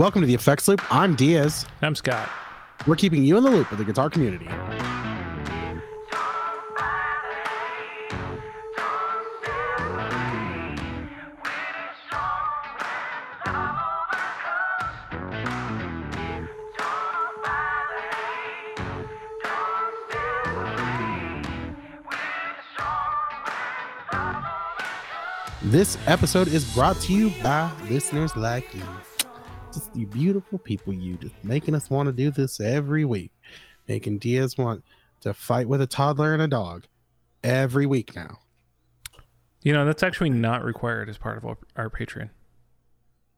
Welcome to the Effects Loop. I'm Diaz. I'm Scott. We're keeping you in the loop of the guitar community. This episode is brought to you by listeners like you. Just you beautiful people, you just making us want to do this every week. Making Diaz want to fight with a toddler and a dog every week now. You know, that's actually not required as part of our Patreon.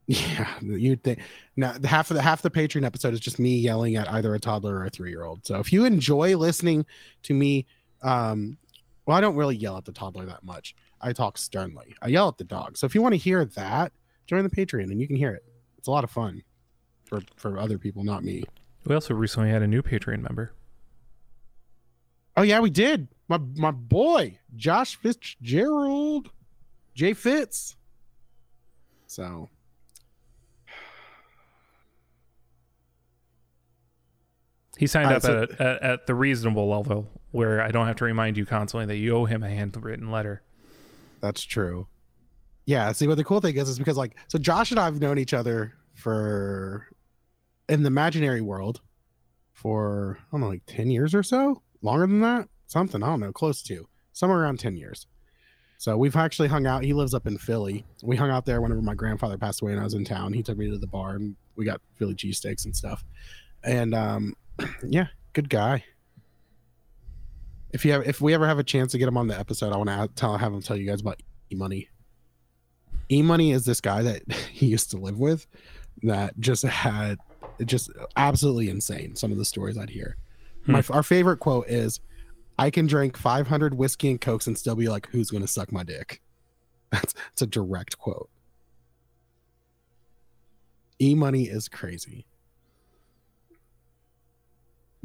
Yeah, you'd think now the half of the half the Patreon episode is just me yelling at either a toddler or a three year old. So if you enjoy listening to me, um, well, I don't really yell at the toddler that much. I talk sternly. I yell at the dog. So if you want to hear that, join the Patreon and you can hear it. It's a lot of fun for for other people, not me. We also recently had a new Patreon member. Oh yeah, we did. My my boy, Josh Fitzgerald, Jay Fitz. So he signed up so, at, at, at the reasonable level where I don't have to remind you constantly that you owe him a handwritten letter. That's true. Yeah. See, what the cool thing is, is because like, so Josh and I have known each other for in the imaginary world for I don't know, like ten years or so, longer than that, something I don't know, close to somewhere around ten years. So we've actually hung out. He lives up in Philly. We hung out there whenever my grandfather passed away and I was in town. He took me to the bar and we got Philly cheesesteaks and stuff. And um, yeah, good guy if you have if we ever have a chance to get him on the episode, I want to tell have him tell you guys about Money. E Money is this guy that he used to live with that just had just absolutely insane. Some of the stories I'd hear. Hmm. My our favorite quote is, "I can drink 500 whiskey and cokes and still be like, who's going to suck my dick." That's it's a direct quote. E Money is crazy.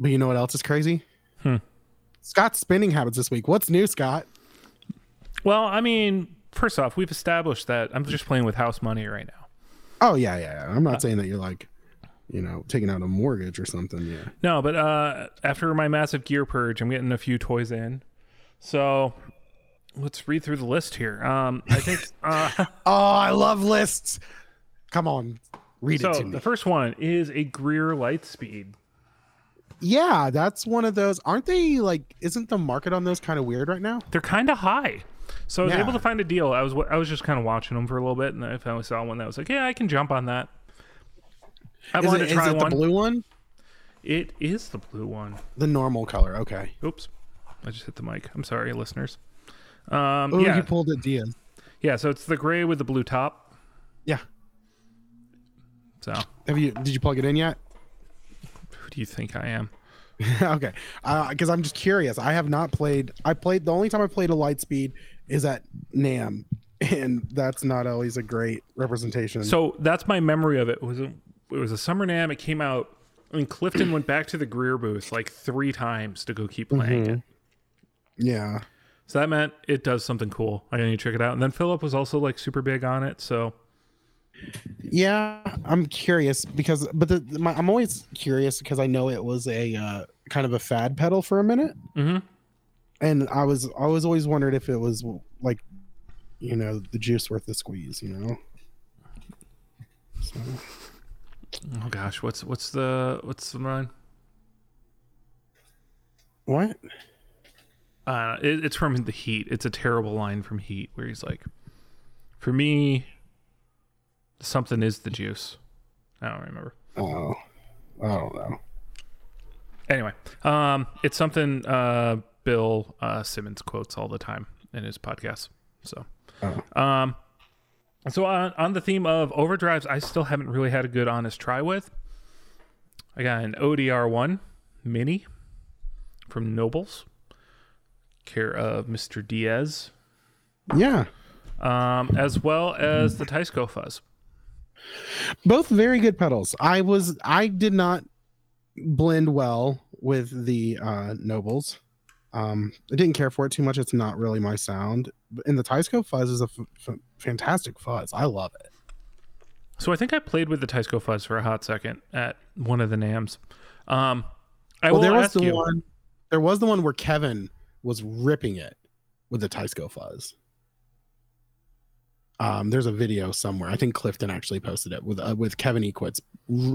But you know what else is crazy? Hmm. Scott's spending habits this week. What's new, Scott? Well, I mean, first off, we've established that I'm just playing with house money right now. Oh yeah, yeah. yeah. I'm not uh, saying that you're like, you know, taking out a mortgage or something. Yeah. No, but uh, after my massive gear purge, I'm getting a few toys in. So let's read through the list here. Um, I think. Uh, oh, I love lists. Come on, read so it to me. The first one is a Greer Lightspeed. Yeah, that's one of those. Aren't they like? Isn't the market on those kind of weird right now? They're kind of high. So I was yeah. able to find a deal. I was I was just kind of watching them for a little bit, and I finally saw one that was like, yeah, I can jump on that. I is wanted it, to try is it one. the blue one? It is the blue one. The normal color. Okay. Oops, I just hit the mic. I'm sorry, listeners. Um, oh, yeah. you pulled it, Diaz. Yeah, so it's the gray with the blue top. Yeah. So have you? Did you plug it in yet? Who do you think I am? okay, because uh, I'm just curious. I have not played. I played the only time I played a Lightspeed is at NAMM, and that's not always a great representation. So that's my memory of it. it was a, it was a summer NAMM. It came out. I mean, Clifton went back to the Greer booth like three times to go keep playing mm-hmm. it. Yeah. So that meant it does something cool. I need to check it out. And then Philip was also like super big on it. So yeah, I'm curious because, but the, my, I'm always curious because I know it was a uh, kind of a fad pedal for a minute, mm-hmm. And I was I was always wondered if it was like, you know, the juice worth the squeeze, you know. So. Oh gosh, what's what's the what's the line? What? Uh, it, it's from the Heat. It's a terrible line from Heat where he's like, "For me, Something is the juice. I don't remember. Oh, I don't know. Anyway, um, it's something uh, Bill uh, Simmons quotes all the time in his podcast. So, oh. um, so on, on the theme of overdrives, I still haven't really had a good honest try with. I got an ODR one mini from Nobles, care of Mr. Diaz. Yeah. Um, as well as the Teisco Fuzz. Both very good pedals. I was I did not blend well with the uh nobles. Um I didn't care for it too much. It's not really my sound. And the Teisco fuzz is a f- f- fantastic fuzz. I love it. So I think I played with the Teisco Fuzz for a hot second at one of the NAMMs. Um, I well, will there was ask the you. one. There was the one where Kevin was ripping it with the Teisco fuzz. Um, there's a video somewhere. I think Clifton actually posted it with uh, with Kevin Equitz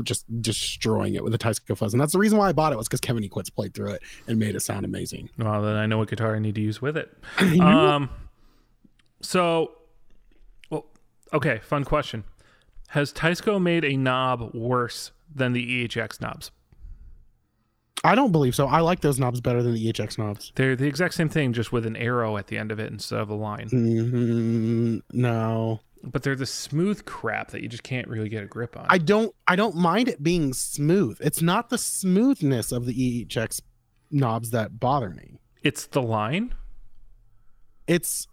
just destroying it with the Teisco fuzz, and that's the reason why I bought it was because Kevin Equitz played through it and made it sound amazing. Well, then I know what guitar I need to use with it. Um, so, well, okay, fun question. Has Teisco made a knob worse than the EHX knobs? I don't believe so. I like those knobs better than the EHX knobs. They're the exact same thing, just with an arrow at the end of it instead of a line. Mm, no, But they're the smooth crap that you just can't really get a grip on. I don't. I don't mind it being smooth. It's not the smoothness of the EHX knobs that bother me. it's the line. It's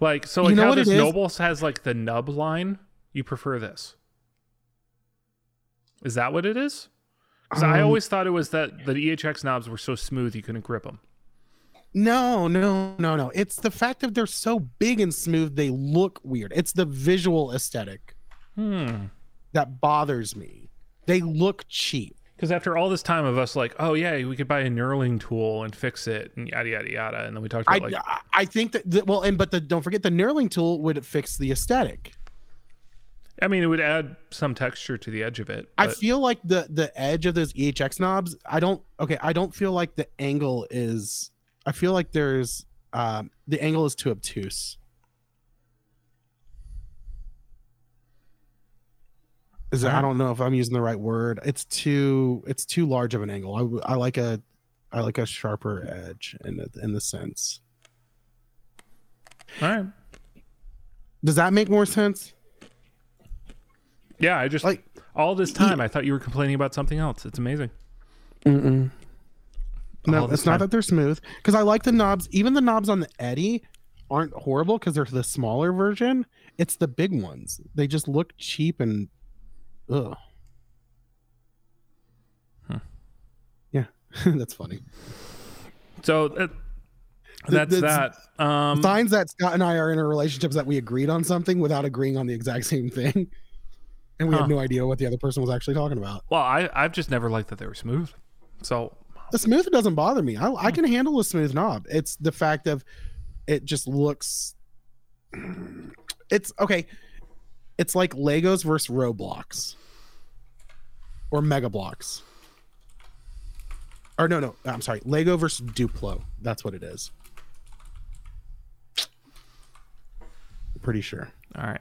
Like so, You like know how this is? Nobles has like the nub line. You prefer this? Is that what it is? Because I Um, always thought it was that the EHX knobs were so smooth you couldn't grip them. No, no, no, no. It's the fact that they're so big and smooth, they look weird. It's the visual aesthetic Hmm. that bothers me. They look cheap. Because after all this time of us like, oh yeah, we could buy a knurling tool and fix it and yada yada yada, and then we talked I, about like, I I think that the, well, and but the don't forget the knurling tool would fix the aesthetic. I mean, it would add some texture to the edge of it. I feel like the the edge of those EHX knobs. I don't. Okay, I don't feel like the angle is. I feel like there's um the angle is too obtuse. Is it, I don't know if I'm using the right word. It's too it's too large of an angle. I, I like a I like a sharper edge in the, in the sense. all right. Does that make more sense? Yeah, I just Like all this time I thought you were complaining about something else. It's amazing. Mm-mm. No, All this it's not that they're smooth because I like the knobs. Even the knobs on the Eddie aren't horrible because they're the smaller version. It's the big ones. They just look cheap and ugh. Hmm. Yeah, that's funny. So that, that's the- that. Um, Signs that Scott and I are in a relationship is that we agreed on something without agreeing on the exact same thing, and we Huh. had no idea what the other person was actually talking about. well, I I've just never liked that they were smooth. So The smooth doesn't bother me. I, I can handle a smooth knob. It's the fact of it just looks. It's okay. It's like Legos versus Roblox or Mega Bloks. Or no, no, I'm sorry. Lego versus Duplo. That's what it is. Pretty sure. all right.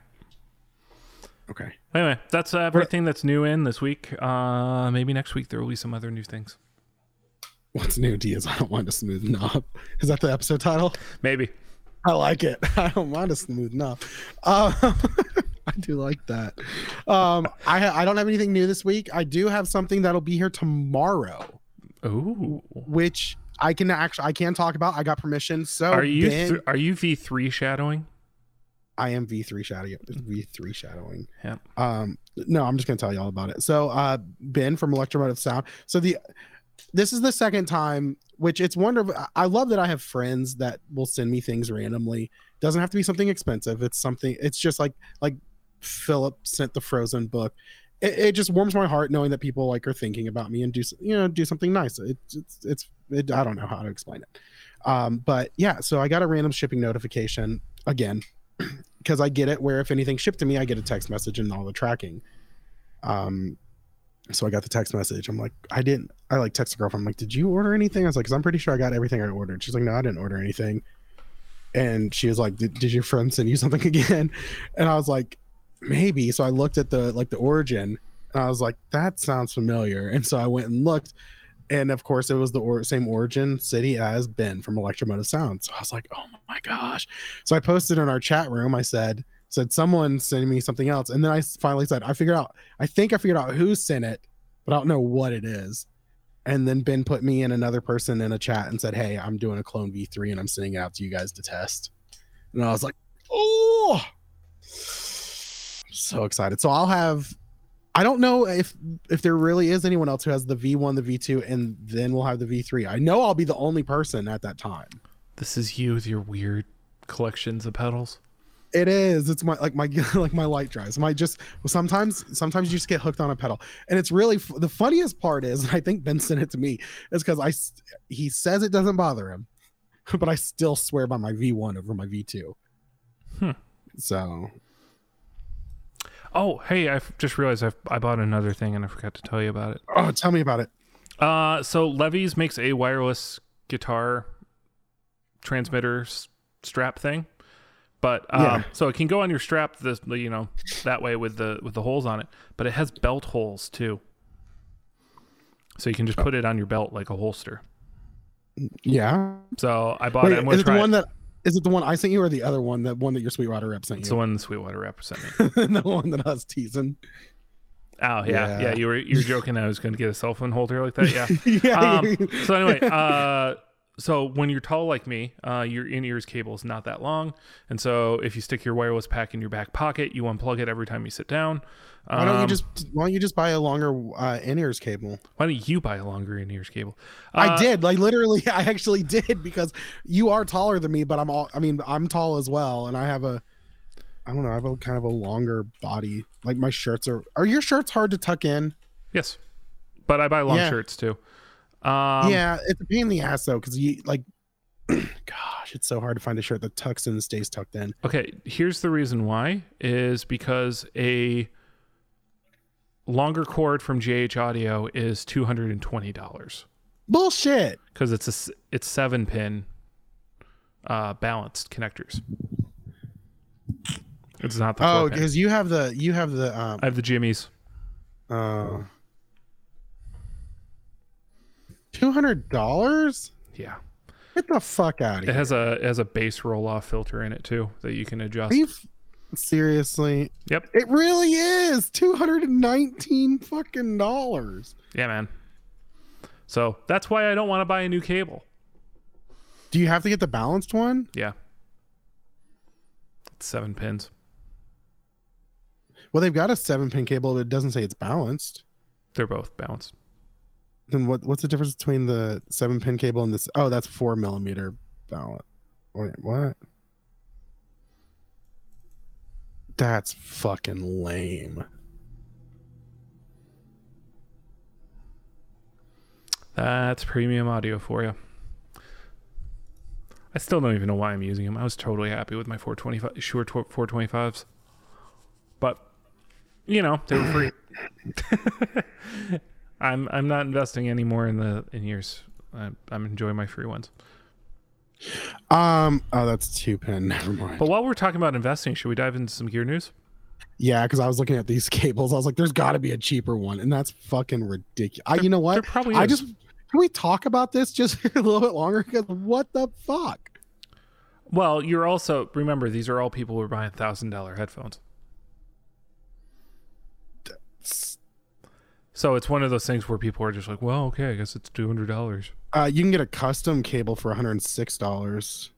Okay. Anyway, that's uh, everything that's new in this week. Uh, maybe next week there will be some other new things. What's new, D is I don't want to smooth knob. Is that the episode title? Maybe. I like it. I don't want to smooth knob. Um, I do like that. Um, I I don't have anything new this week. I do have something that'll be here tomorrow, Ooh. which I can actually I can talk about. I got permission. So Are you Ben- th- are you V three shadowing? I am V three shadowing. V three shadowing. Yeah. Um, no, I'm just gonna tell you all about it. So, uh, Ben from Electromotive Sound. So the this is the second time, which it's wonderful. I love that I have friends that will send me things randomly. Doesn't have to be something expensive. It's something. It's just like like Philip sent the Frozen book. It, it just warms my heart knowing that people like are thinking about me and do you know do something nice. It's it's it's it, I don't know how to explain it. Um, but yeah, so I got a random shipping notification again because I get it where if anything shipped to me, I get a text message and all the tracking. Um, so I got the text message. I'm like, I didn't. I like text the girlfriend. I'm like, did you order anything? I was like, because I'm pretty sure I got everything I ordered. She's like, no, I didn't order anything. And she was like, did, your friend send you something again? And I was like, maybe. So I looked at the like the origin, and I was like, that sounds familiar. And so I went and looked, and of course it was the or- same origin city as Ben from Electromotive Sound. So I was like, oh my gosh. So I posted in our chat room. I said, said someone send me something else, and then i finally said, I figured out. I think I figured out who sent it, but I don't know what it is. And then Ben put me and another person in a chat and said, Hey, I'm doing a clone V3 and I'm sending it out to you guys to test. And I was like, Oh, so excited. So I'll have, I don't know if if there really is anyone else who has the V1, the V2, and then we'll have the V3. I know I'll be the only person at that time. This is you with your weird collections of pedals. It is. It's my like my like my light drives. My just sometimes sometimes you just get hooked on a pedal, and it's really the funniest part is, I think Ben sent it to me, is because I he says it doesn't bother him, but I still swear by my V1 over my V2. Hmm. So Oh, hey, I just realized I've, I bought another thing and I forgot to tell you about it. oh, tell me about it. Uh, so Levy's makes a wireless guitar transmitter s- strap thing, but um, Yeah. so it can go on your strap this you know that way with the with the holes on it, but it has belt holes too. So you can just put it on your belt like a holster. Yeah. So I bought Wait, it. I'm gonna try the it. one that is it the one I sent you or the other one? That one that your Sweetwater rep sent It's you? the one the Sweetwater rapper sent me. the one that I was teasing. Oh yeah, yeah. Yeah. You were you were joking I was going to get a cell phone holder like that. Yeah. yeah. um, so anyway, uh, so when you're tall like me, uh, your in-ears cable is not that long, and so if you stick your wireless pack in your back pocket, you unplug it every time you sit down. why don't you Um, just why don't you just buy a longer uh, in-ears cable? Why don't you buy a longer in-ears cable? I Uh, did, like literally, I actually did because you are taller than me, but I'm all. I mean, I'm tall as well, and I have a, I don't know, I have a kind of a longer body. Like my shirts are. Are your shirts hard to tuck in? Yes, but I buy long Yeah. shirts too. Um, yeah, it's a pain in the ass though, because you like, gosh, it's so hard to find a shirt that tucks in and stays tucked in. Okay, here's the reason why is because a longer cord from JH Audio is two hundred and twenty dollars Bullshit. because it's a it's seven pin uh, balanced connectors. It's not the Oh, because you have the you have the um. I have the Jimmys. Uh, Two hundred dollars? Yeah, Get the fuck out of it here! has a it has a bass roll off filter in it too that you can adjust. Are you f- seriously? Yep. It really is two hundred and nineteen fucking dollars. Yeah, man. So that's why I don't want to buy a new cable. Do you have to get the balanced one? Yeah, it's seven pins. Well, they've got a seven pin cable, but it doesn't say it's balanced. They're both balanced. Then what? What's the difference between the seven pin cable and this? Oh, that's four millimeter balance. Wait, what? That's fucking lame. That's premium audio for you. I still don't even know why I'm using them. I was totally happy with my 425 Shure 425s. But you know, they were free. I'm I'm not investing anymore in the in years. I'm, I'm enjoying my free ones. Um. Oh, that's two pin. Never mind. But while we're talking about investing, should we dive into some gear news? Yeah, because I was looking at these cables. I was like, "There's got to be a cheaper one," and that's fucking ridiculous. I, you know There what? probably I just can we talk about this just a little bit longer? Because what the fuck? Well, you're also remember these are all people who are buying thousand dollar headphones. So it's one of those things where people are just like, well, okay, I guess it's two hundred dollars. Uh, you can get a custom cable for 106 dollars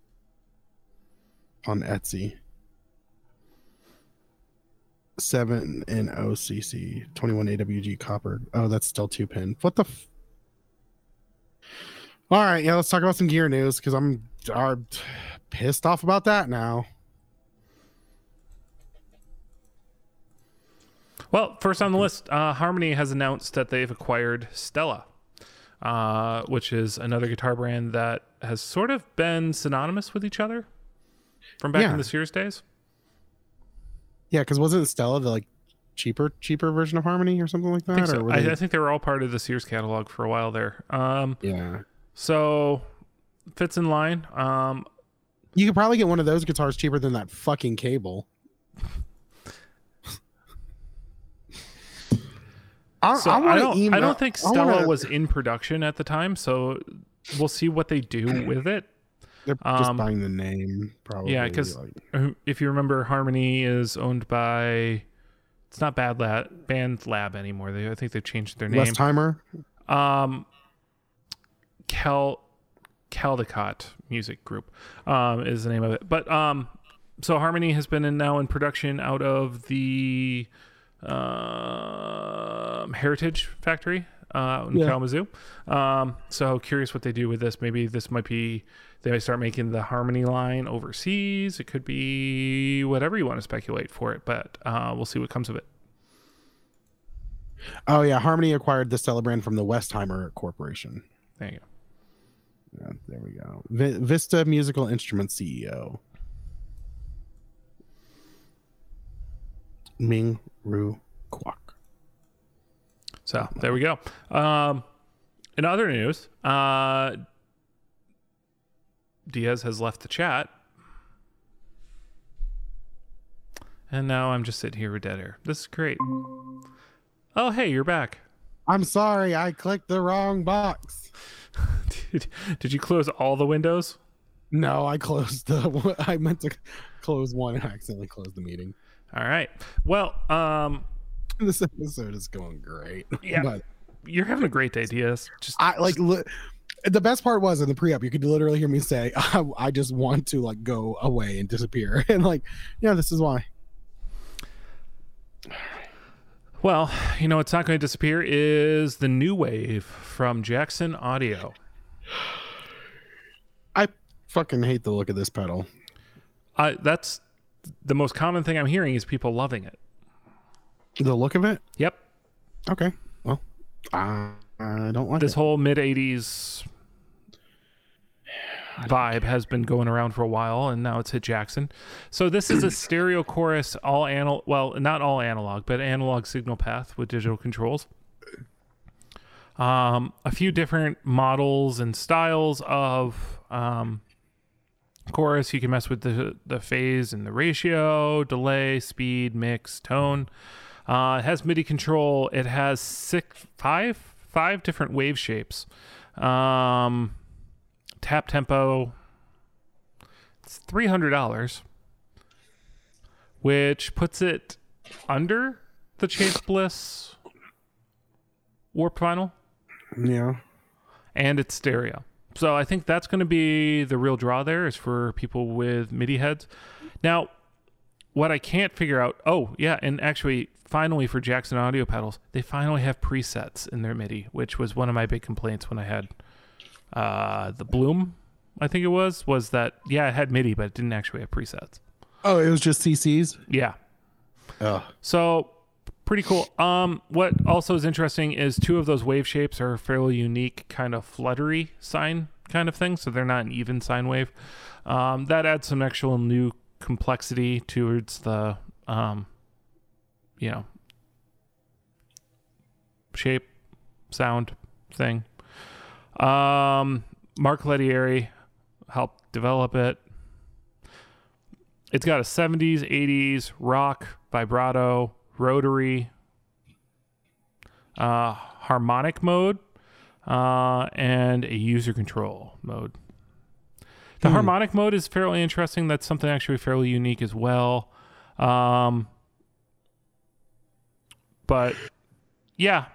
on Etsy. Seven in OCC, 21 AWG copper. Oh, that's still two pin. What the? F- All right, yeah, let's talk about some gear news because I'm uh, pissed off about that now. Well, first on the list, uh, Harmony has announced that they've acquired Stella, uh, which is another guitar brand that has sort of been synonymous with each other from back Yeah. in the Sears days. Yeah, because wasn't Stella the like cheaper cheaper version of Harmony or something like that? I think, or so. were I, they- I think they were all part of the Sears catalog for a while there. Um, yeah. so fits in line. Um, You could probably get one of those guitars cheaper than that fucking cable. I, So I, I, don't. email- I don't think Stella wanna- was in production at the time, so we'll see what they do with it. They're just um, buying the name, probably. yeah, 'cause- like- If you remember, Harmony is owned by. It's not Bad Lab, Band Lab anymore. They, I think they've changed their name. Westheimer. Um, Cal Caldecott Music Group um, is the name of it. But um, so Harmony has been in now in production out of the um, Heritage Factory uh, in Yeah. Kalamazoo. Um, so curious what they do with this. Maybe this might be they might start making the Harmony line overseas. It could be whatever you want to speculate for it, but uh, we'll see what comes of it. Oh yeah, Harmony acquired the Stella brand from the Westheimer Corporation. There you go. Yeah, there we go. Vi- Vista Musical Instruments CEO. Ming Ru Kwok. So there we go. Um, in other news, uh, Diaz has left the chat. And now I'm just sitting here with dead air. This is great. Oh, hey, you're back. I'm sorry, I clicked the wrong box. Did, did you close all the windows? No, I closed the. I meant to close one and I accidentally closed the meeting. All right. Well, um, This episode is going great. Yeah. but you're having a great day, Diaz. Just I like li- the best part was in the pre-up. You could literally hear me say, I, "I just want to like go away and disappear," and like, yeah, this is why. well, you know, what's not going to disappear is the new wave from Jackson Audio. I fucking hate the look of this pedal. I that's the most common thing I'm hearing is people loving it. The look of it. Yep. Okay. Well, I, I don't like this it. whole mid 80s vibe has been going around for a while and now it's hit Jackson. So this is a stereo chorus all anal well not all analog but analog signal path with digital controls. Um, a few different models and styles of um, chorus. You can mess with the the phase and the ratio, delay, speed, mix, tone. Uh, it has MIDI control. It has six, five, five different wave shapes. Um, tap tempo. It's three hundred dollars, which puts it under the Chase Bliss Warped Vinyl, Yeah. and it's stereo. So I think that's going to be the real draw. There is for people with MIDI heads. Now, what I can't figure out. Oh yeah, and actually, finally for Jackson audio pedals, they finally have presets in their MIDI, which was one of my big complaints when I had uh, the Bloom. I think it was was that yeah, it had MIDI, but it didn't actually have presets. Oh, it was just CCs. Yeah, Oh, so pretty cool. Um, what also is interesting is two of those wave shapes are fairly unique, kind of fluttery sine kind of thing. So they're not an even sine wave. Um, that adds some actual new complexity towards the, um, you know, shape, sound thing. Um, Mark Lettieri helped develop it. It's got a 70s, 80s rock, vibrato, rotary, uh, harmonic mode, uh, and a user control mode. The Hmm. harmonic mode is fairly interesting. That's something actually fairly unique as well. Um, but yeah,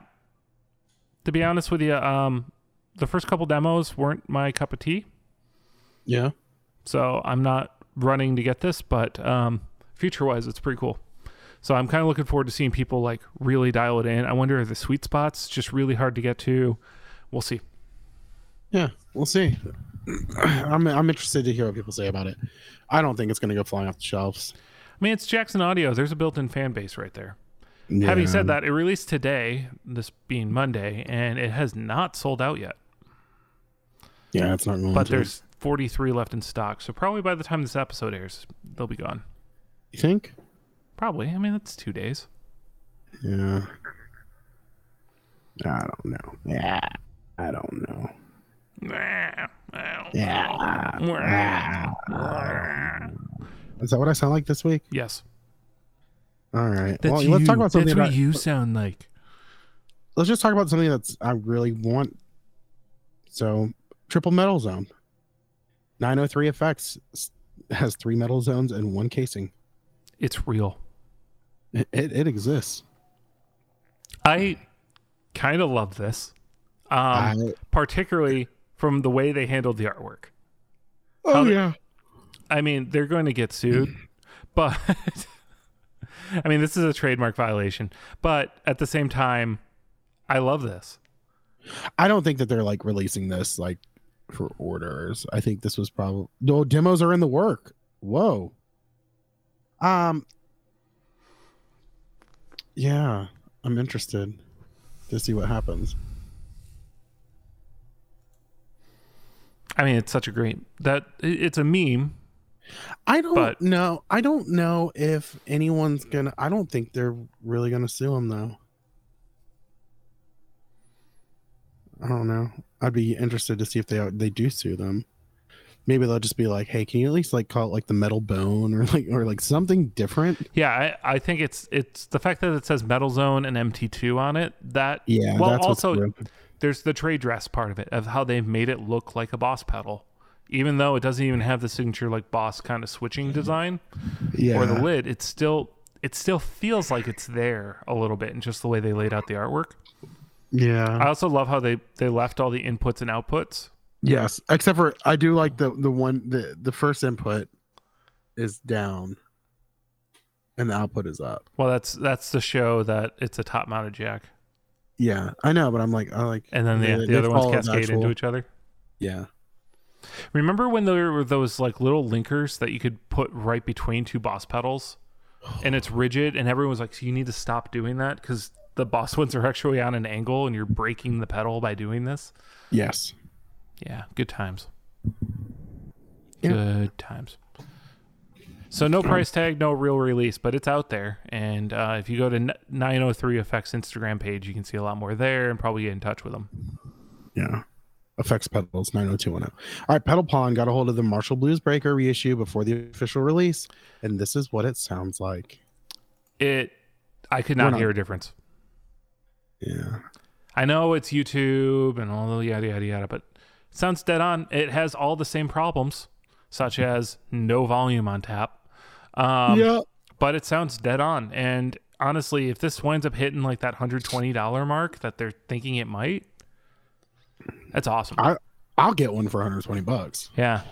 to be honest with you, um, the first couple demos weren't my cup of tea. yeah. So I'm not running to get this, but um, future wise, it's pretty cool. So I'm kind of looking forward to seeing people like really dial it in. I wonder if the sweet spots just really hard to get to. We'll see. Yeah, we'll see. I'm I'm interested to hear what people say about it. I don't think it's going to go flying off the shelves. I mean, it's Jackson Audio. There's a built-in fan base right there. Having said that, it released today, this being Monday, and it has not sold out yet. yeah, it's not going. But to. there's 43 left in stock, so probably by the time this episode airs, they'll be gone. You think? Probably. I mean, that's two days. Yeah. I don't know. Yeah. I don't know. Yeah. Is that what I sound like this week? Yes. All right. well, let's talk about something. That's About, what you sound like. let's just talk about something that's I really want. So, triple metal zone. 903 effects has three metal zones and one casing. It's real. It it, it exists. I kind of love this, um, I, particularly from the way they handled the artwork. oh they- yeah. I mean, they're going to get sued, but I mean, this is a trademark violation. But at the same time, I love this. I don't think that they're like releasing this like for orders. I think this was probably no demos are in the work. Whoa. Um. Yeah, I'm interested to see what happens. I mean, it's such a great that it's a meme. I don't But- know. I don't know if anyone's gonna. I don't think they're really gonna sue him though. I don't know. I'd be interested to see if they they do sue them. Maybe they'll just be like, "Hey, can you at least like call it like the metal bone or like or like something different?" Yeah, I, I think it's it's the fact that it says Metal Zone and MT2 on it. That Yeah. Well, also there's the trade dress part of it of how they've made it look like a boss pedal, even though it doesn't even have the signature like boss kind of switching design yeah. or the lid. It's still it still feels like it's there a little bit, and just the way they laid out the artwork. yeah. I also love how they they left all the inputs and outputs. Yes, except for I do like the the one the the first input is down, and the output is up. Well, that's that's to show that it's a top mounted jack, Yeah, I know, but I'm like, I like, and then the, They- the other ones cascade actual- into each other. yeah, Remember when there were those like little linkers that you could put right between two boss pedals, oh. and it's rigid, and everyone was like, "So you need to stop doing that because the boss ones are actually on an angle, and you're breaking the pedal by doing this." yes, Yeah, good times. Yeah. Good times. So no price tag, no real release, but it's out there. And uh, if you go to 903 Effects Instagram page, you can see a lot more there and probably get in touch with them. yeah. Effects pedals 90210. All right, Pedal Pawn got a hold of the Marshall Blues Breaker reissue before the official release, and this is what it sounds like. It, I could not, not- hear a difference. Yeah, I know it's YouTube and all the yada yada yada, but sounds dead on. It has all the same problems, such as no volume on tap. Um, yeah. but it sounds dead on. And honestly, if this winds up hitting like that hundred twenty dollar mark that they're thinking it might, that's awesome. I I'll get one for 120 bucks. yeah.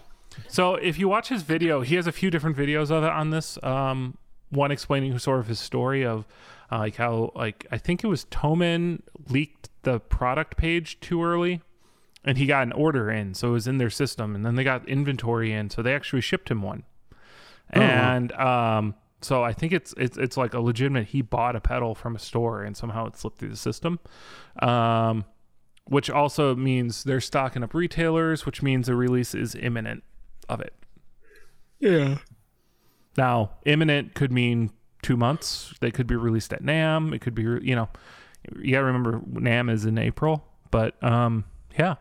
So if you watch his video, he has a few different videos of it on this. Um, one explaining sort of his story of uh, like how like I think it was Thomann leaked the product page too early, and he got an order in, so it was in their system, and then they got inventory in, so they actually shipped him one. Oh, wow. And um, so I think it's it's it's like a legitimate. He bought a pedal from a store, and somehow it slipped through the system. Um, which also means they're stocking up retailers, which means the release is imminent of it. Yeah. Now, imminent could mean two months. They could be released at NAMM. It could be, you know, you gotta remember NAMM is in April. But um, yeah,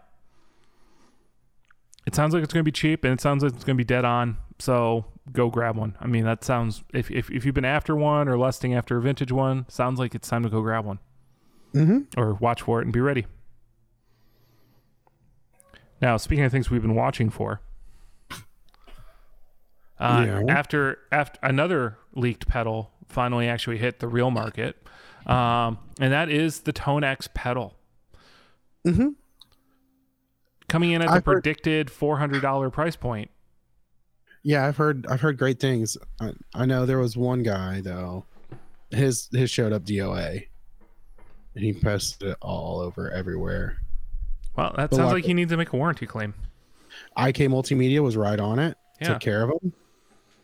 it sounds like it's gonna be cheap, and it sounds like it's gonna be dead on. So go grab one. I mean, that sounds if if, if you've been after one or lusting after a vintage one, sounds like it's time to go grab one Mm-hmm. or watch for it and be ready. Now, speaking of things we've been watching for, uh, Yeah. after after another leaked pedal finally actually hit the real market, um, and that is the Tonex pedal Mm-hmm. Coming in at the I've predicted four hundred dollar price point. Yeah, I've heard I've heard great things. I, I know there was one guy though. His his showed up DOA. And he posted it all over everywhere. Well, that But sounds like- like he needs to make a warranty claim. IK Multimedia was right on it. Yeah. Took care of him.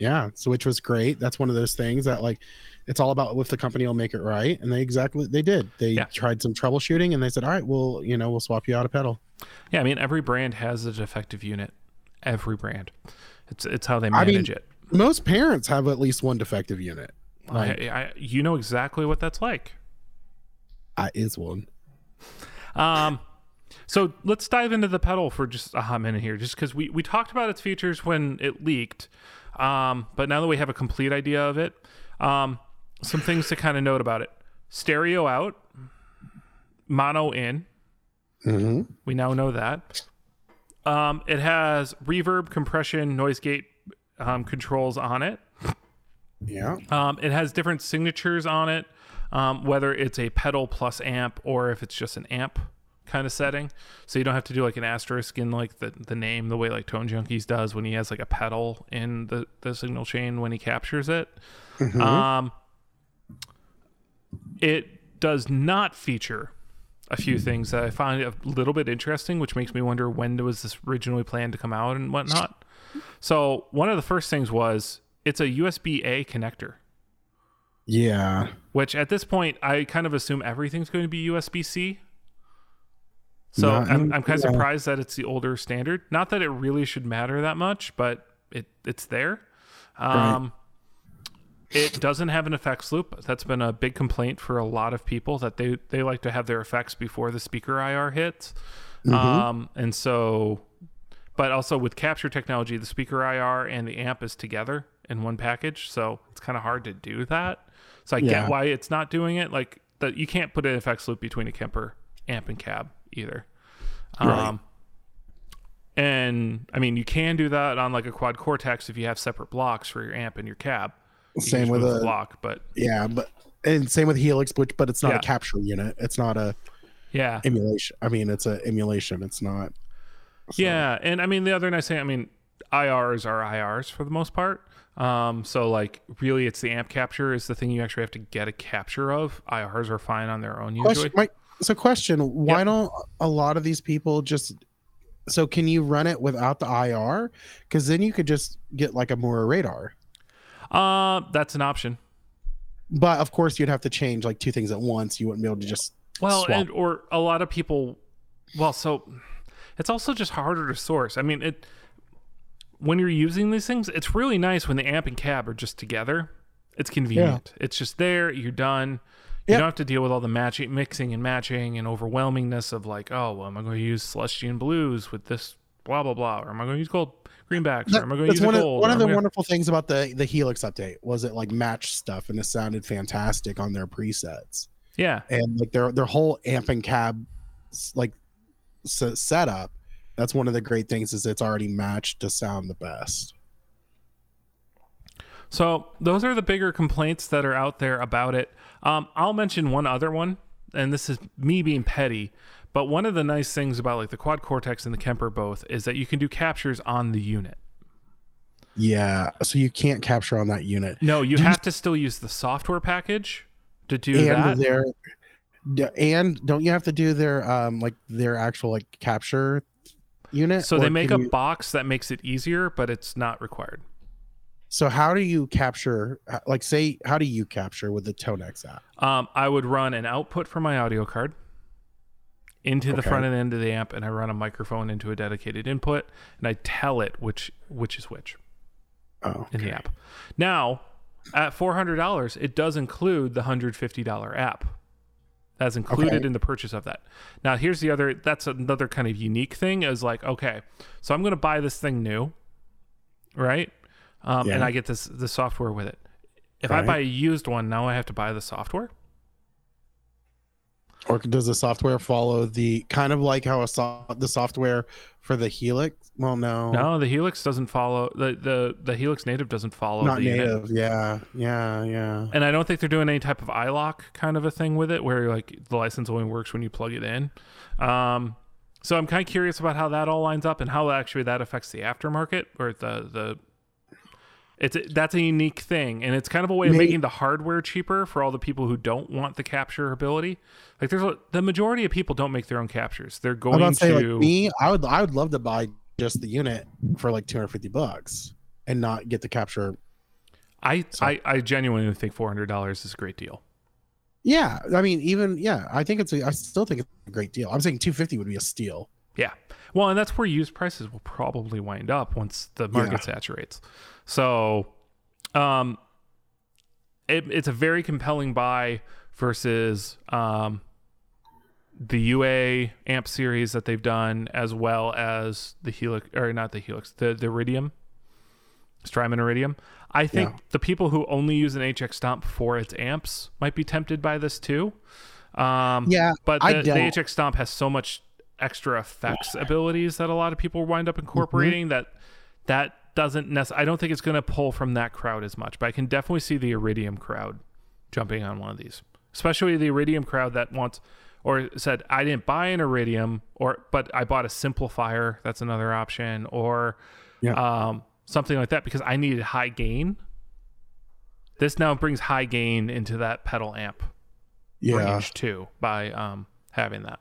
Yeah, so which was great. That's one of those things that like it's all about if the company will make it right, and they exactly they did. They Yeah. tried some troubleshooting, and they said, "All right, well, you know, we'll swap you out a pedal." Yeah, I mean every brand has a defective unit. Every brand, it's it's how they I mean, manage it. Most parents have at least one defective unit. Like, I, I, you know exactly what that's like. I is one. Um, so let's dive into the pedal for just a hot minute here, just because we, we talked about its features when it leaked. Um, but now that we have a complete idea of it, um, some things to kind of note about it: stereo out, mono in. Mm-hmm. We now know that. Um, it has reverb, compression, noise gate um, controls on it. Yeah. Um, it has different signatures on it, um, whether it's a pedal plus amp or if it's just an amp kind of setting. So you don't have to do like an asterisk in like the, the name the way like Tone Junkies does when he has like a pedal in the, the signal chain when he captures it. Um, it does not feature a few things that I find a little bit interesting, which makes me wonder when was this originally planned to come out and whatnot. So one of the first things was it's a USB A connector. Yeah. Which at this point I kind of assume everything's going to be USB C. So Not- I'm, I'm kind of surprised that it's the older standard. Not that it really should matter that much, but it it's there. Um, It doesn't have an effects loop. That's been a big complaint for a lot of people that they they like to have their effects before the speaker IR hits. Um, and so, but also with capture technology, the speaker IR and the amp is together in one package, so it's kind of hard to do that. So I Yeah. get why it's not doing it. Like that, you can't put an effects loop between a Kemper amp and cab either. Right. Um, and I mean, you can do that on like a quad cortex if you have separate blocks for your amp and your cab. You Same with a block, but yeah, but and same with Helix, which but it's not Yeah. a capture unit. It's not a yeah, emulation. I mean, it's a emulation. It's not. so- Yeah, and I mean the other nice thing, I mean, IRs are IRs for the most part. Um, so like really, it's the amp capture is the thing you actually have to get a capture of. IRs are fine on their own usually. Question, Mike, so question: Why Yep. don't a lot of these people just? So can you run it without the IR? Because then you could just get like a Mooer Radar. Uh, that's an option. But of course, you'd have to change like two things at once. You wouldn't be able to just. Well, swap. and or a lot of people. Well, so it's also just harder to source. I mean, it when you're using these things, it's really nice when the amp and cab are just together. It's convenient. It's just there. You're done. You Yep. don't have to deal with all the matching, mixing and matching and overwhelmingness of like, oh, well, am I going to use Celestion blues with this blah blah blah, or am I going to use gold greenbacks, or am I going to use one a of, gold? one of the gonna- wonderful things about the the Helix update was it like matched stuff and it sounded fantastic on their presets yeah, and like their their whole amp and cab like s- setup. That's one of the great things is it's already matched to sound the best. So those are the bigger complaints that are out there about it. Um, I'll mention one other one, and this is me being petty. But one of the nice things about like the Quad Cortex and the Kemper both is that you can do captures on the unit. Yeah, so you can't capture on that unit. No, you Do you- have to still use the software package to do and that. their and don't you have to do their um like their actual like capture unit? So they make a you- box that makes it easier, but it's not required. So how do you capture? Like say, how do you capture with the Tonex app? Um, I would run an output from my audio card into the Okay. front end of the amp, and I run a microphone into a dedicated input, and I tell it which which is which. Oh, in the app. Now, at four hundred dollars, it does include the hundred fifty dollar app. That's included Okay. in the purchase of that. Now, here's the other. That's another kind of unique thing. Is like, okay, so I'm going to buy this thing new, right? Um, And I get this the software with it. If I buy a used one, now I have to buy the software. Or does the software follow the kind of like how a so- the software for the Helix? Well, no, No, the Helix doesn't follow the the the Helix native doesn't follow not the unit. native. Yeah, yeah, yeah. And I don't think they're doing any type of iLok kind of a thing with it, where like the license only works when you plug it in. Um, so I'm kind of curious about how that all lines up and how actually that affects the aftermarket or the the. It's that's a unique thing, and it's kind of a way of May- making the hardware cheaper for all the people who don't want the capture ability. Like, there's a, the majority of people don't make their own captures. They're going about to say like me. I would I would love to buy just the unit for like 250 bucks and not get the capture. I, So- I I genuinely think four hundred dollars is a great deal. Yeah, I mean, even yeah, I think it's a, I still think it's a great deal. I'm saying 250 would be a steal. Yeah. Well, and that's where used prices will probably wind up once the market Yeah. saturates. So, um, it, it's a very compelling buy versus um, the UA amp series that they've done, as well as the Helix, or not the Helix, the, the Iridium, Strymon Iridium. I think Yeah. the people who only use an HX Stomp for its amps might be tempted by this too. Um, Yeah, but the, the. HX Stomp has so much extra effects abilities that a lot of people wind up incorporating that that doesn't necessarily. I don't think it's going to pull from that crowd as much, but I can definitely see the Iridium crowd jumping on one of these, especially the Iridium crowd that wants or said I didn't buy an Iridium or but I bought a simplifier. That's another option or Yeah. um, something like that because I needed high gain. This now brings high gain into that pedal amp yeah. range too by um having that.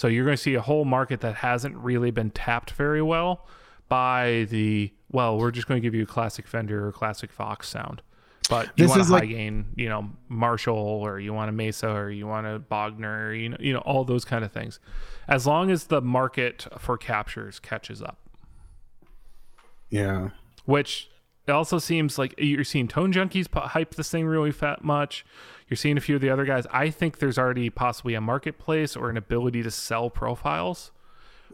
So you're going to see a whole market that hasn't really been tapped very well by the well, we're just going to give you a classic Fender or classic Vox sound. But you This want a high like- gain, you know, Marshall, or you want a Mesa, or you want a Bogner, or, you know, you know, all those kind of things. As long as the market for captures catches up, Yeah. which it also seems like you're seeing Tone Junkies hype this thing really fat much. You're seeing a few of the other guys. I think there's already possibly a marketplace or an ability to sell profiles,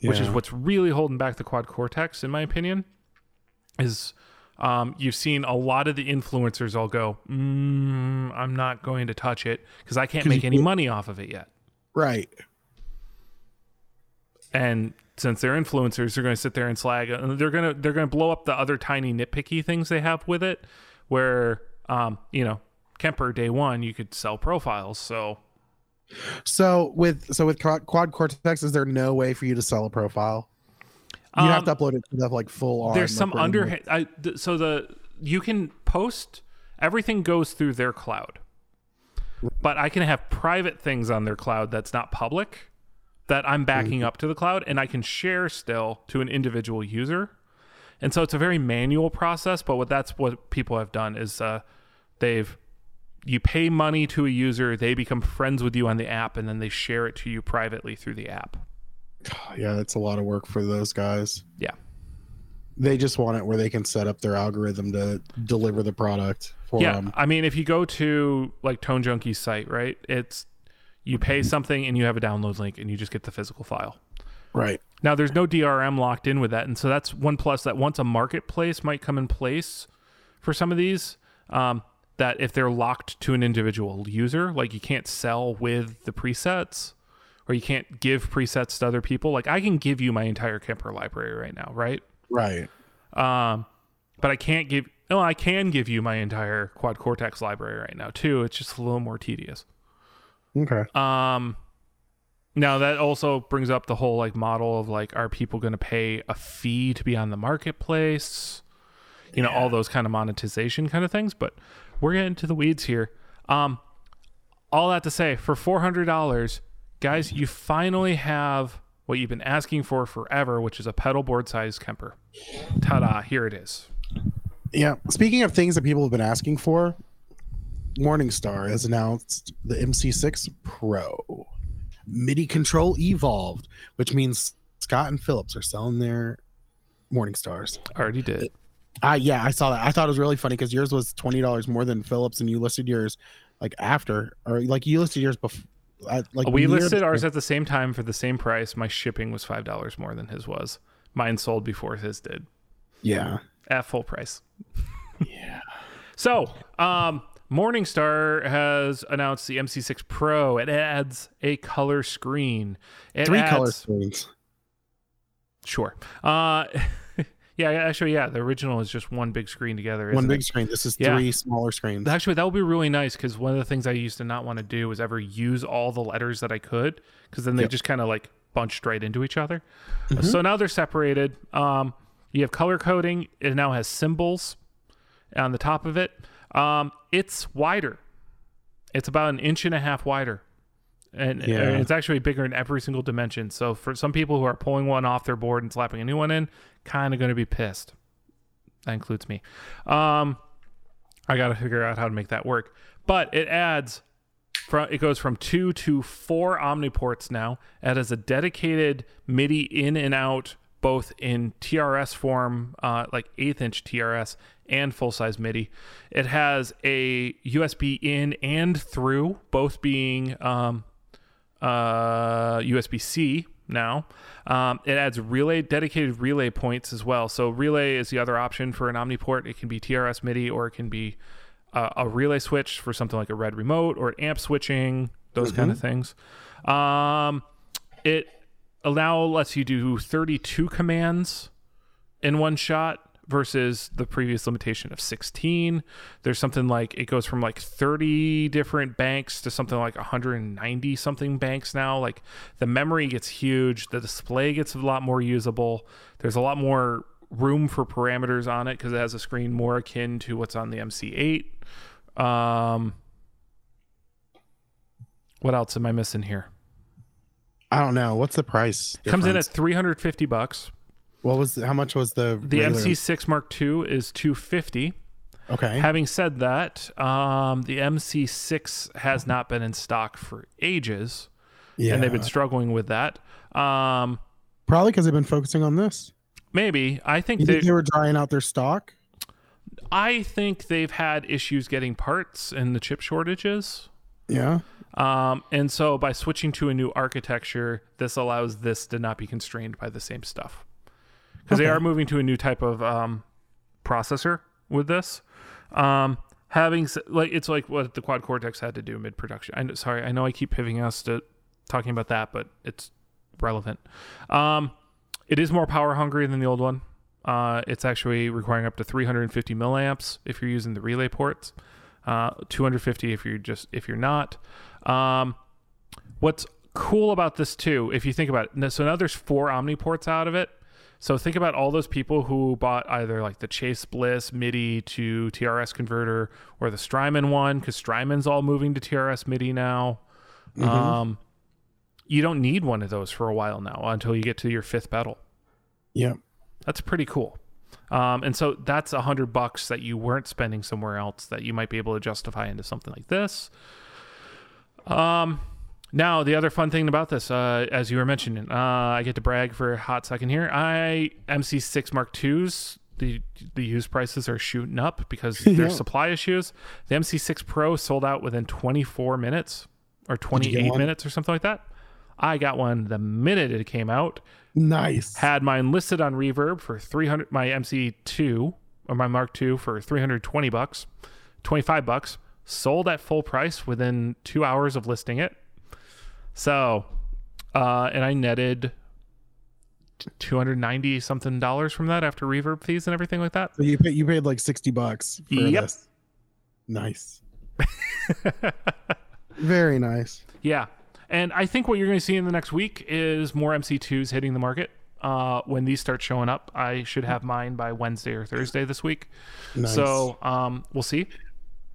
which is what's really holding back the Quad Cortex, in my opinion. Is um, you've seen a lot of the influencers all go, mm, I'm not going to touch it because I can't make any money off of it yet. Right. and since they're influencers they're going to sit there and slag and they're going to they're going to blow up the other tiny nitpicky things they have with it where um you know kemper day one you could sell profiles so. So with so with quad cortex, is there no way for you to sell a profile? You have Um, to upload it to the like full there's some under I, th- so the you can post everything goes through their cloud. But i can have private things on their cloud that's not public that i'm backing up to the cloud and i can share still to an individual user and so it's a very manual process but what that's what people have done is uh, they've you pay money to a user they become friends with you on the app and then they share it to you privately through the app Yeah, that's a lot of work for those guys. yeah They just want it where they can set up their algorithm to deliver the product for yeah them. i mean if you go to like tone junkie's site right it's you pay something and you have a download link and you just get the physical file Right. now there's no drm locked in with that and so that's one plus that once a marketplace might come in place for some of these um, that if they're locked to an individual user like you can't sell with the presets or you can't give presets to other people like i can give you my entire kemper library right now right Right. um, but I can't give. No, I can give you my entire Quad Cortex library right now too. It's just a little more tedious. Okay. Um, now that also brings up the whole like model of like, are people going to pay a fee to be on the marketplace? You know, all those kind of monetization kind of things. But we're getting to the weeds here. Um, all that to say, for four hundred dollars, guys, you finally have what you've been asking for forever, which is a pedal board sized Kemper. Ta-da! Here it is. Yeah. Speaking of things that people have been asking for, Morningstar has announced the MC6 Pro MIDI control evolved, which means Scott and Phillips are selling their Morningstars. I Already did. Uh, yeah, I saw that. I thought it was really funny because yours was twenty dollars more than Phillips, and you listed yours like after, or like you listed yours before. Like we listed ours at the same time for the same price. My shipping was five dollars more than his was. Mine sold before his did Yeah, at full price. yeah. So, um, Morningstar has announced the MC6 Pro. It adds a color screen. It Three adds, color screens. Sure. Uh, yeah, actually, yeah. The original is just one big screen together. One big it? screen. This is Yeah. three smaller screens. Actually, that would be really nice because one of the things I used to not want to do was ever use all the letters that I could because then they Yep. just kind of like bunched right into each other. Mhm. So now they're separated. Um, you have color coding. It now has symbols on the top of it. Um, it's wider. It's about an inch and a half wider. And, and Yeah. it's actually bigger in every single dimension. So for some people who are pulling one off their board and slapping a new one in, kind of going to be pissed. That includes me. Um, I got to figure out how to make that work. But it adds from it goes from two to four omniports now. It has a dedicated MIDI in and out, both in TRS form, uh, like eighth inch TRS and full size MIDI. It has a USB in and through, both being um, uh, USB C now. Um, it adds relay dedicated relay points as well. So relay is the other option for an omniport. It can be TRS MIDI or it can be uh, a relay switch for something like a red remote or amp switching, those kind of things. Um, it now lets you do 32 commands in one shot versus the previous limitation of 16 there's something like it goes from like 30 different banks to something like 190 something banks now. Like the memory gets huge the display gets a lot more usable. There's a lot more room for parameters on it because it has a screen more akin to what's on the mc8 um what else am i missing here I don't know. What's the price? Comes in at 350 bucks. what was how much was the The regular- MC6 Mark II is 250. Okay. Having said that, um, the MC6 has not been in stock for ages, yeah. and they've been struggling with that. Um, Probably because they've been focusing on this. maybe I think they, think they were drying out their stock? I think they've had issues getting parts and the chip shortages. Yeah. Um, and so by switching to a new architecture, this allows this to not be constrained by the same stuff. Because they are moving to a new type of um, processor with this. Um, having like it's like what the quad cortex had to do mid production. I know, sorry, I know I keep pivoting us to talking about that, but it's relevant. Um, it is more power hungry than the old one. Uh, it's actually requiring up to 350 milliamps if you're using the relay ports. Uh, 250 if you're just if you're not. Um, what's cool about this too, if you think about it, so now there's four Omni ports out of it. So think about all those people who bought either like the Chase Bliss MIDI to TRS converter or the Strymon one, because Strymon's all moving to TRS MIDI now. Um, you don't need one of those for a while now until you get to your fifth pedal. Yeah. That's pretty cool. Um, and so that's a hundred bucks that you weren't spending somewhere else that you might be able to justify into something like this. Um, now the other fun thing about this, uh, as you were mentioning, uh, I get to brag for a hot second here. I MC6 Mark IIs. The the used prices are shooting up because Yeah. there's supply issues. The MC6 Pro sold out within 24 minutes or 28 minutes or something like that. I got one the minute it came out Nice. had mine listed on Reverb for 300 my MC2 or my Mark II for 320 bucks, 25 bucks, sold at full price within 2 hours of listing it. So, uh and I netted 290 something dollars from that after reverb fees and everything like that. So you paid you paid like sixty bucks for Yep. this. Nice. Very nice. Yeah. And I think what you're going to see in the next week is more MC2s hitting the market. Uh, when these start showing up, I should have mine by Wednesday or Thursday this week. Nice. So um, we'll see.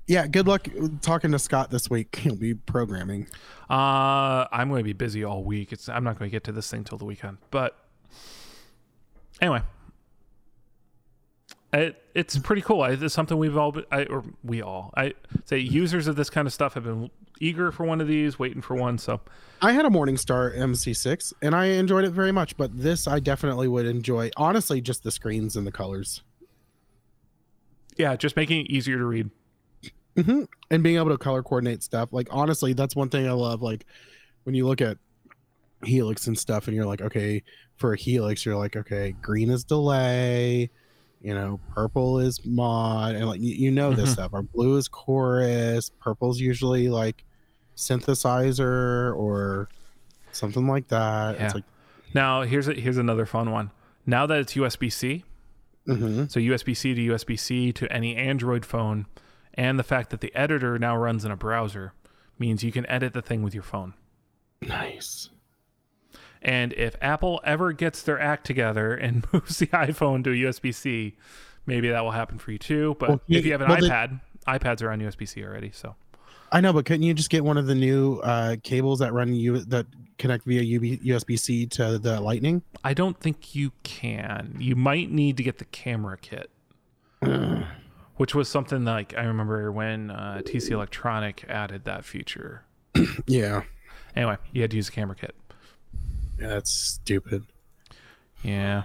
yeah, good luck talking to Scott this week. He'll be programming. Uh, I'm going to be busy all week. It's I'm not going to get to this thing till the weekend. But anyway, it it's pretty cool. I- It's something we've all been, I, or we all I say users of this kind of stuff have been eager for one of these, waiting for one. So I had a Morningstar MC6 and I enjoyed it very much, but this I definitely would enjoy. Honestly, just the screens and the colors. yeah, just making it easier to read. hmm And being able to color coordinate stuff. Like honestly, that's one thing I love. Like when you look at Helix and stuff, and you're like, okay, for a Helix, you're like, okay, green is delay, you know, purple is mod, and like you, you know this Mhm. stuff. Our blue is chorus, purple's usually like synthesizer or something like that. Yeah. It's like, Now here's a, here's another fun one. Now that it's USB C, mhm. so USB C to USB C to any Android phone, and the fact that the editor now runs in a browser means you can edit the thing with your phone. nice. And if Apple ever gets their act together and moves the iPhone to USB C, maybe that will happen for you too. But Well, if you- have an well, iPad, iPads are on USB C already. So I know, but couldn't you just get one of the new uh, cables that run you that connect via USB C to the Lightning? I don't think you can. You might need to get the camera kit, which was something like I remember when uh, TC Electronic added that feature. Yeah, Anyway, you had to use a camera kit. yeah, that's stupid. Yeah.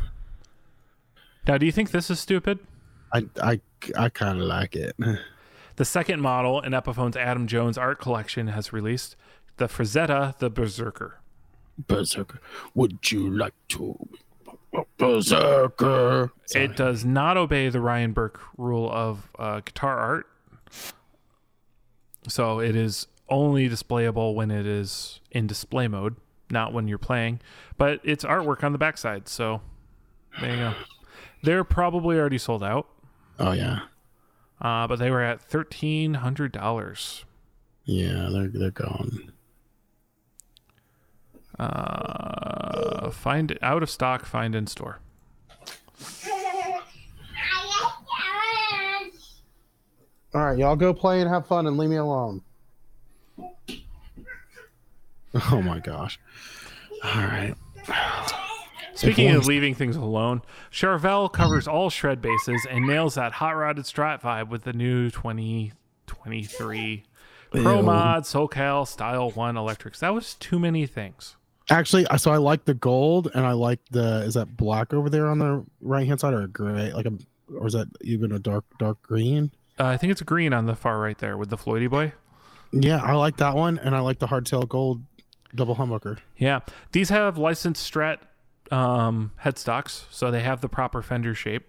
Now, do you think this is stupid? I I I kind of like it. The second model in Epiphone's Adam Jones art collection has released the Frazetta the Berserker. Berserker, would you like to? Berserker. Sorry. It does not obey the Ryan Burke rule of uh, guitar art. So it is only displayable when it is in display mode, not when you're playing. But it's artwork on the backside. So there you go. They're probably already sold out, oh yeah, uh, but they were at $1,300. yeah, they're they're gone. Uh, find out of stock, find in store. All right, y'all go play and have fun and leave me alone. Oh my gosh. All right. Speaking of leaving things alone, Charvel covers all shred bases and nails that hot rodded strat vibe with the new 2023 Pro Mod SoCal Style 1 Electrics. That was too many things. Actually, so I like the gold and I like the is that black over there on the right hand side or gray like a or is that even a dark dark green? Uh, I think it's green on the far right there with the Floydy boy. Yeah, I like that one and I like the hardtail gold double humbucker. Yeah, these have licensed Strat um, headstocks, so they have the proper fender shape.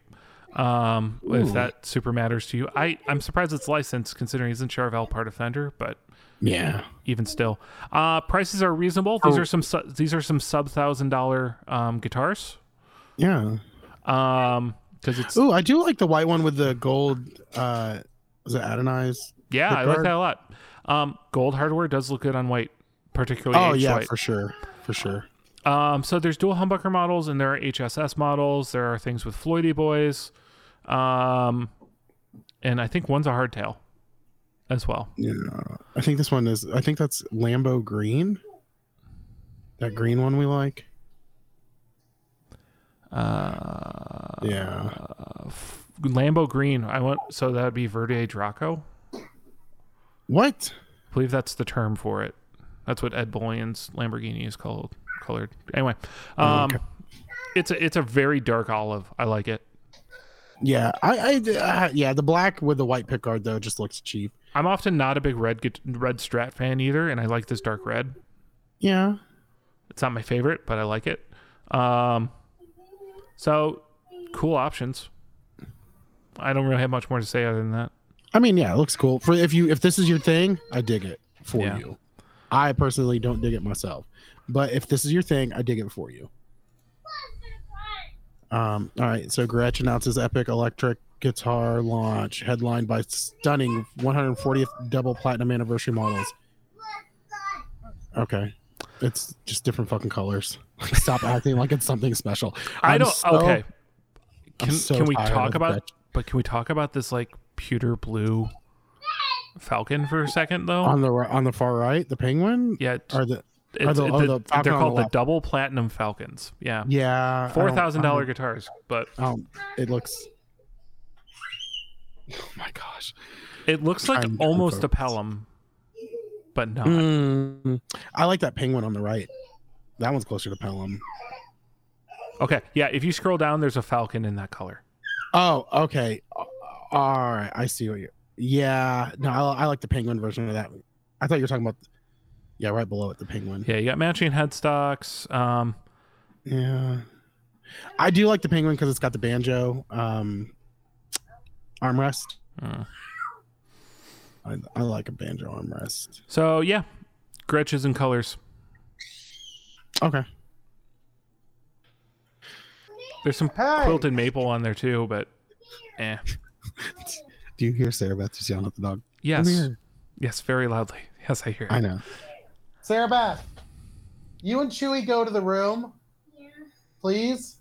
Um, if that super matters to you, I I'm surprised it's licensed considering isn't Charvel part of Fender, but Yeah. even still, uh, prices are reasonable. These Oh. are some su- these are some sub thousand dollar um, guitars. Yeah. Um, because it's oh, I do like the white one with the gold uh is it atomized? yeah, I like that a lot. Um, gold hardware does look good on white, particularly Oh yeah, white. for sure. For sure. Um, so there's dual humbucker models and there are HSS models. There are things with Floydy boys. Um, and I think one's a hardtail as well. Yeah. I think this one is I think that's Lambo green. That green one we like. Uh, Yeah. f- Lambo green. I want so that'd be Verde Draco. What? I believe that's the term for it. That's what Ed Bolian's Lamborghini is called colored. Anyway, um, Oh, okay. it's a it's a very dark olive. I like it. Yeah, I, I uh, yeah, the black with the white pickguard though just looks cheap. I'm often not a big red red Strat fan either, and I like this dark red. Yeah, It's not my favorite, but I like it. Um, so cool options. I don't really have much more to say other than that. I mean, yeah, it looks cool. For if you if this is your thing, I dig it for Yeah. you. I personally don't dig it myself, but if this is your thing, I dig it for you. Um, all right, so Gretsch announces epic electric guitar launch, headlined by stunning 140th double platinum anniversary models. Okay, it's just different fucking colors. Stop acting like it's something special. I I'm don't. so- okay. Can so can we talk about? But can we talk about this like pewter blue Falcon for a second though? on the on the far right, the penguin? yeah, Or the it's, the- the- the they're called the the left. double platinum Falcons. Yeah, yeah, I four don't- thousand I dollar don't- guitars, but Um, it looks. Oh my gosh. it looks like Trying to almost a. Pelham, but not. Mm, I like that penguin on the right. That one's closer to Pelham. Okay, yeah. If you scroll down, there's a Falcon in that color. Oh, okay. All right, I see what you. Yeah, no, I, I like the penguin version of that. I thought you were talking about. Yeah, right below it, the penguin. Yeah, you got matching headstocks. Um, Yeah, I do like the penguin because it's got the banjo um, armrest. uh, I, I like a banjo armrest. so yeah, Gretches and colors. Okay. There's some Hey! quilted maple on there too, but eh. Do you hear Sarah Beth just yelling at the dog? Yes, yes, very loudly. Yes, I hear. I know. Sarah Beth, you and Chewy go to the room, Yeah. please.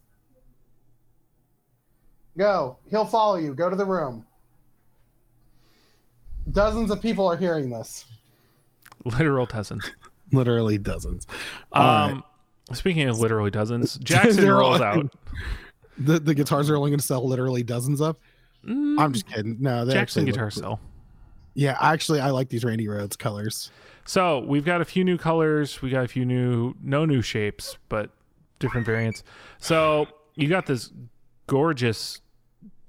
Go. He'll follow you. Go to the room. Dozens of people are hearing this. Literal dozens. Literally dozens. All Um, speaking of literally dozens, Jackson rolls out. The the guitars are only going to sell literally dozens of. Mm, I'm just kidding. No, they Jackson actually guitar look- sell. Yeah, actually, I like these Randy Rhoads colors. So we've got a few new colors. We got a few new, no new shapes, but different variants. So you got this gorgeous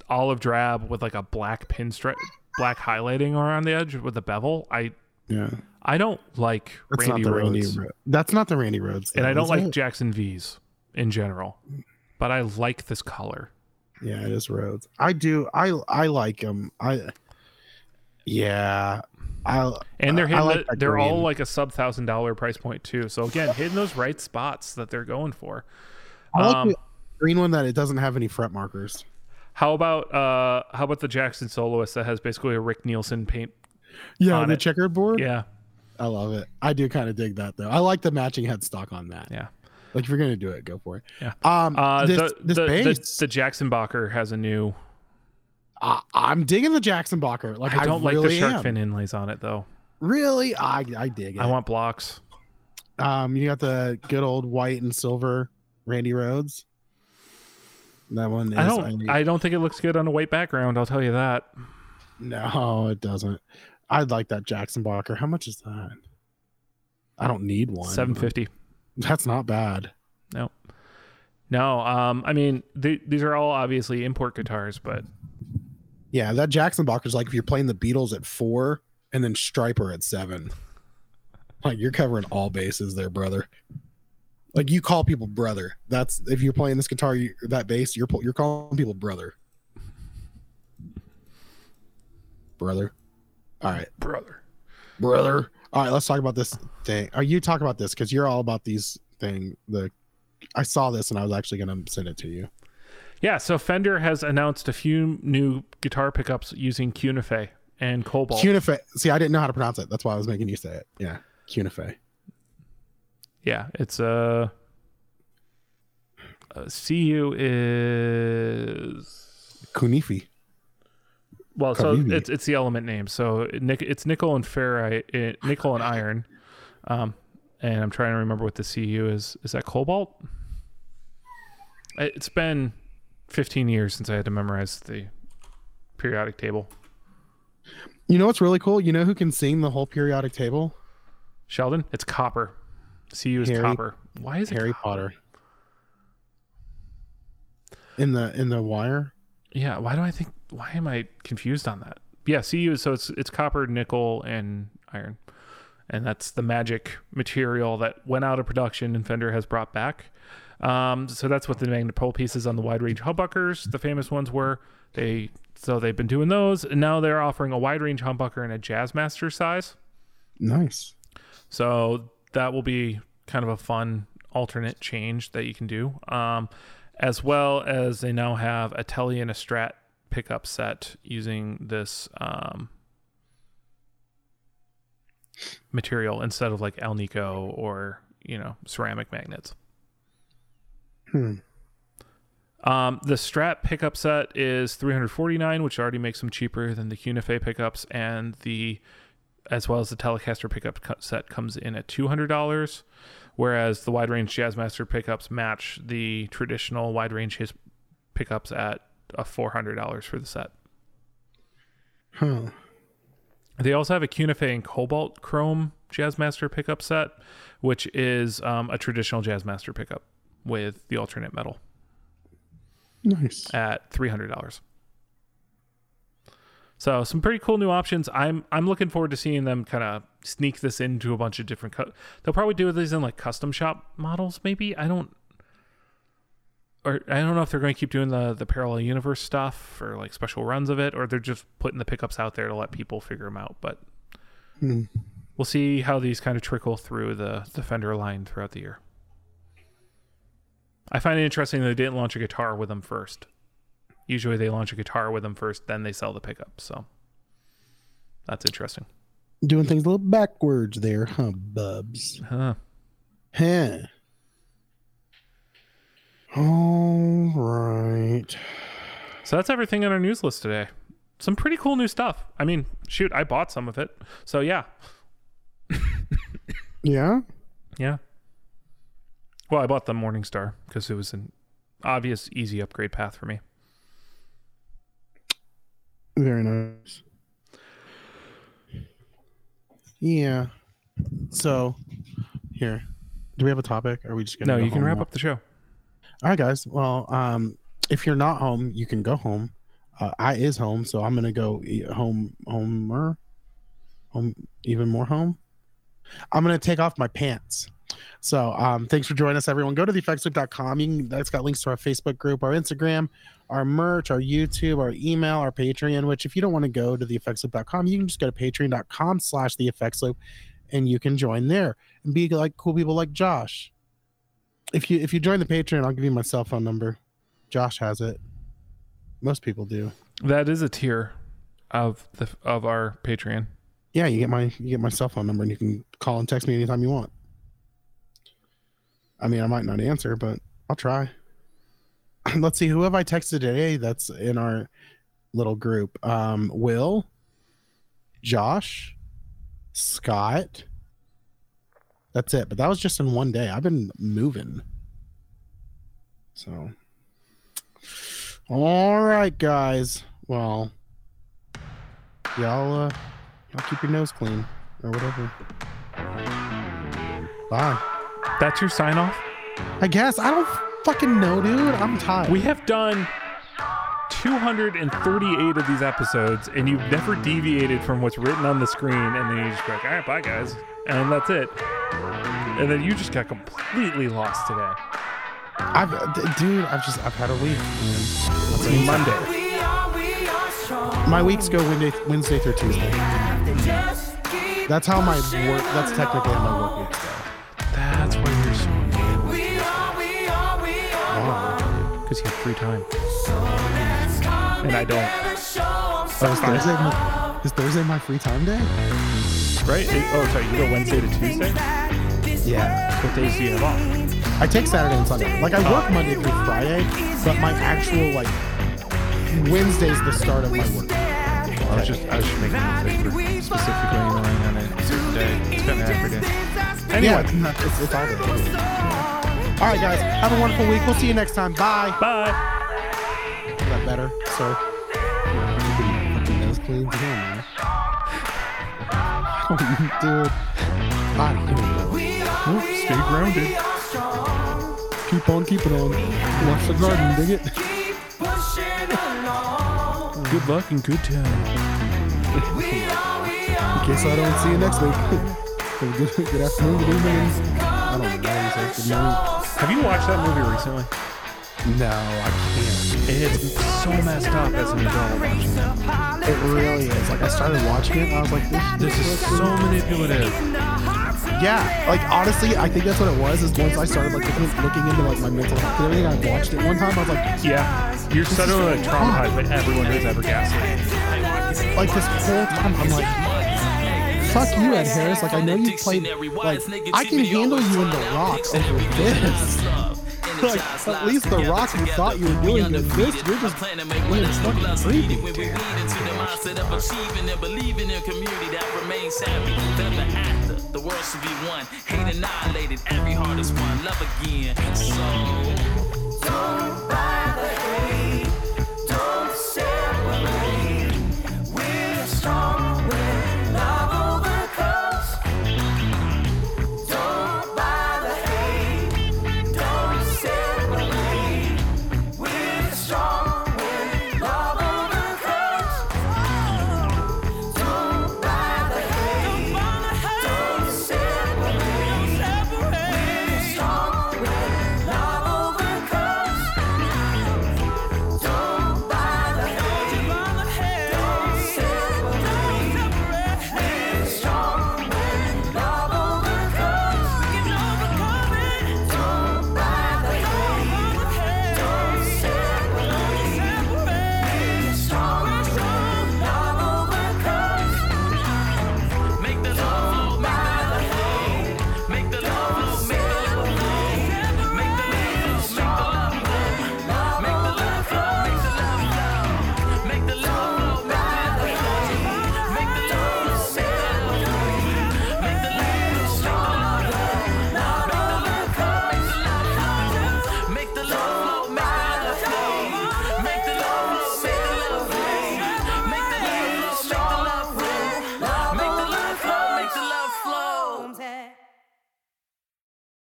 olive drab with like a black pinstripe, black highlighting around the edge with a bevel. I Yeah, I don't like that's Randy Rhoads, Randy. That's not the Randy Rhoads. and I don't like it? Jackson V's in general, but I like this color. Yeah, it is Rhoads. I do. I I like them. I. Yeah, I. And they're hitting like the- they're all like a sub thousand dollar price point too. So again, hitting those right spots that they're going for. I like Um, the green one that it doesn't have any fret markers. How about uh how about the Jackson soloist that has basically a Rick Nielsen paint? Yeah, on the it. checkerboard. Yeah, I love it. I do kind of dig that though. I like the matching headstock on that. yeah. Like if you're gonna do it, go for it. Yeah. Um. Uh, this the, this the, the the Jackson Bacher has a new. I, I'm digging the Jackson Bacher. Like I don't like really the shark am. fin inlays on it though. Really, I I dig it. I want blocks. Um, you got the good old white and silver Randy Rhoads. That one. Is, I don't. I, I don't think it looks good on a white background. I'll tell you that. No, it doesn't. I'd like that Jackson Blocker. How much is that? I don't need one. Seven fifty. That's not bad. No. No. Um. I mean, th- these are all obviously import guitars, but yeah, that Jackson Blocker is like if you're playing the Beatles at four and then Stryper at seven. Like you're covering all bases there, brother. Like you call people brother. That's if you're playing this guitar, you, that bass, you're you're calling people brother. Brother. All right, brother. Brother. All right, let's talk about this thing. Are you talk about this because you're all about these thing. The I saw this and I was actually going to send it to you. Yeah, so Fender has announced a few new guitar pickups using Cunife and Cobalt. Cunife. See, I didn't know how to pronounce it. That's why I was making you say it. Yeah, Cunife. Yeah, it's a. Uh, CU is Kunifi. Well, so it's it's the element name. So it's nickel and ferrite, eh, nickel and iron. Um, and I'm trying to remember what the CU is. Is that cobalt? It's been 15 years since I had to memorize the periodic table. You know what's really cool? You know who can sing the whole periodic table? Sheldon. It's copper. CU is Harry, copper. Why is it Harry? Potter? In the in the wire. Yeah. Why do I think? Why am I confused on that? Yeah. CU is so it's it's copper, nickel, and iron, and that's the magic material that went out of production and Fender has brought back. Um, so that's what the magnet pole pieces on the wide range humbuckers, the famous ones were. They so they've been doing those, and now they're offering a wide range humbucker in a Jazzmaster size. Nice. So that will be kind of a fun alternate change that you can do. Um, as well as they now have a Tele and a Strat pickup set using this um, material instead of like Alnico or you know ceramic magnets. Hmm. Um, the Strat pickup set is 349, which already makes them cheaper than the Cunife pickups, and the as well as the Telecaster pickup set comes in at $200, whereas the wide range Jazzmaster pickups match the traditional wide range his pickups at a $400 for the set. Huh. They also have a Cunife and Cobalt Chrome Jazzmaster pickup set, which is um, a traditional Jazzmaster pickup with the alternate metal. Nice. At $300. So some pretty cool new options. I'm I'm looking forward to seeing them kind of sneak this into a bunch of different. They'll probably do these in like custom shop models. Maybe I don't. Or I don't know if they're going to keep doing the the parallel universe stuff or like special runs of it, or they're just putting the pickups out there to let people figure them out. But hmm. we'll see how these kind of trickle through the the Fender line throughout the year. I find it interesting they didn't launch a guitar with them first. Usually they launch a guitar with them first, then they sell the pickup. So that's interesting. Doing things a little backwards there, huh, Bubs? Huh. Huh. All right. So that's everything on our news list today. Some pretty cool new stuff. I mean, shoot, I bought some of it. So yeah. yeah? Yeah. Well, I bought the Morningstar because it was an obvious, easy upgrade path for me. Very nice. Yeah. So, here, do we have a topic? Are we just gonna? No, you can wrap now? up the show. All right, guys. Well, um, if you're not home, you can go home. Uh, I is home, so I'm gonna go home, homer, home, even more home. I'm gonna take off my pants. So um, thanks for joining us, everyone. Go to theeffectsloop.com. You can, that's got links to our Facebook group, our Instagram, our merch, our YouTube, our email, our Patreon, which if you don't want to go to theeffectsloop.com, you can just go to patreon.com slash theeffectsloop and you can join there and be like cool people like Josh. If you if you join the Patreon, I'll give you my cell phone number. Josh has it. Most people do. That is a tier of the of our Patreon. Yeah, you get my you get my cell phone number and you can call and text me anytime you want. I mean, I might not answer, but I'll try. Let's see. Who have I texted today that's in our little group? Um, Will, Josh, Scott, That's it. But that was just in one day. I've been moving. So, all right, guys. Well, y'all, uh, y'all keep your nose clean or whatever. Bye. That's your sign off? I guess. I don't fucking know, dude. I'm tired. We have done 238 of these episodes, and you've never deviated from what's written on the screen, and then you just go like, all right, bye, guys. And that's it. And then you just got completely lost today. I've, dude, I've just, I've had a week. It's Monday. My weeks go Wednesday, Wednesday through Tuesday. That's how my work, that's technically how my work weeks go. That's why you're so Wow. because you have free time. And I don't. Oh, is Thursday, my, is Thursday my free time day? Right? It- oh, sorry. You go Wednesday to Tuesday? Yeah. What days do you have off? I take Saturday and Sunday. Like I work Monday through Friday, but my actual like Wednesday's the start of my work. I was just, I was just making a mistake for specifically annoying on a certain day. It's kind of every day. Yeah, it's, it's all day. All right, guys. Have a wonderful week. We'll see you next time. Bye. bye. Is that better? So, fucking nose clean to him, man. Dude, I don't even know. Oh, stay grounded. Keep on keeping on. Watch the garden, dig it. Good luck and good time. In case I don't see you next week. Good, good afternoon, good evening. I don't know. Good night. Have you watched that movie recently? No, I can't. It's so messed up as an adult it. Really is. Like I started watching it, and I was like, "This, This is so manipulative. Yeah, like honestly, I think that's what it was. Is once I started like looking, looking into like my mental health and everything, I watched it one time. I was like, Yeah, you're suddenly like traumatized by everyone who's ever gaslit. like this whole time, I'm like, fuck you, Ed Harris. Like I know you played. Like I can handle you in The rocks over this. like at least The Rock, you thought you were doing good. This, you're just playing fucking creepy. The world should be one, hate annihilated, every heart is one, love again. So, don't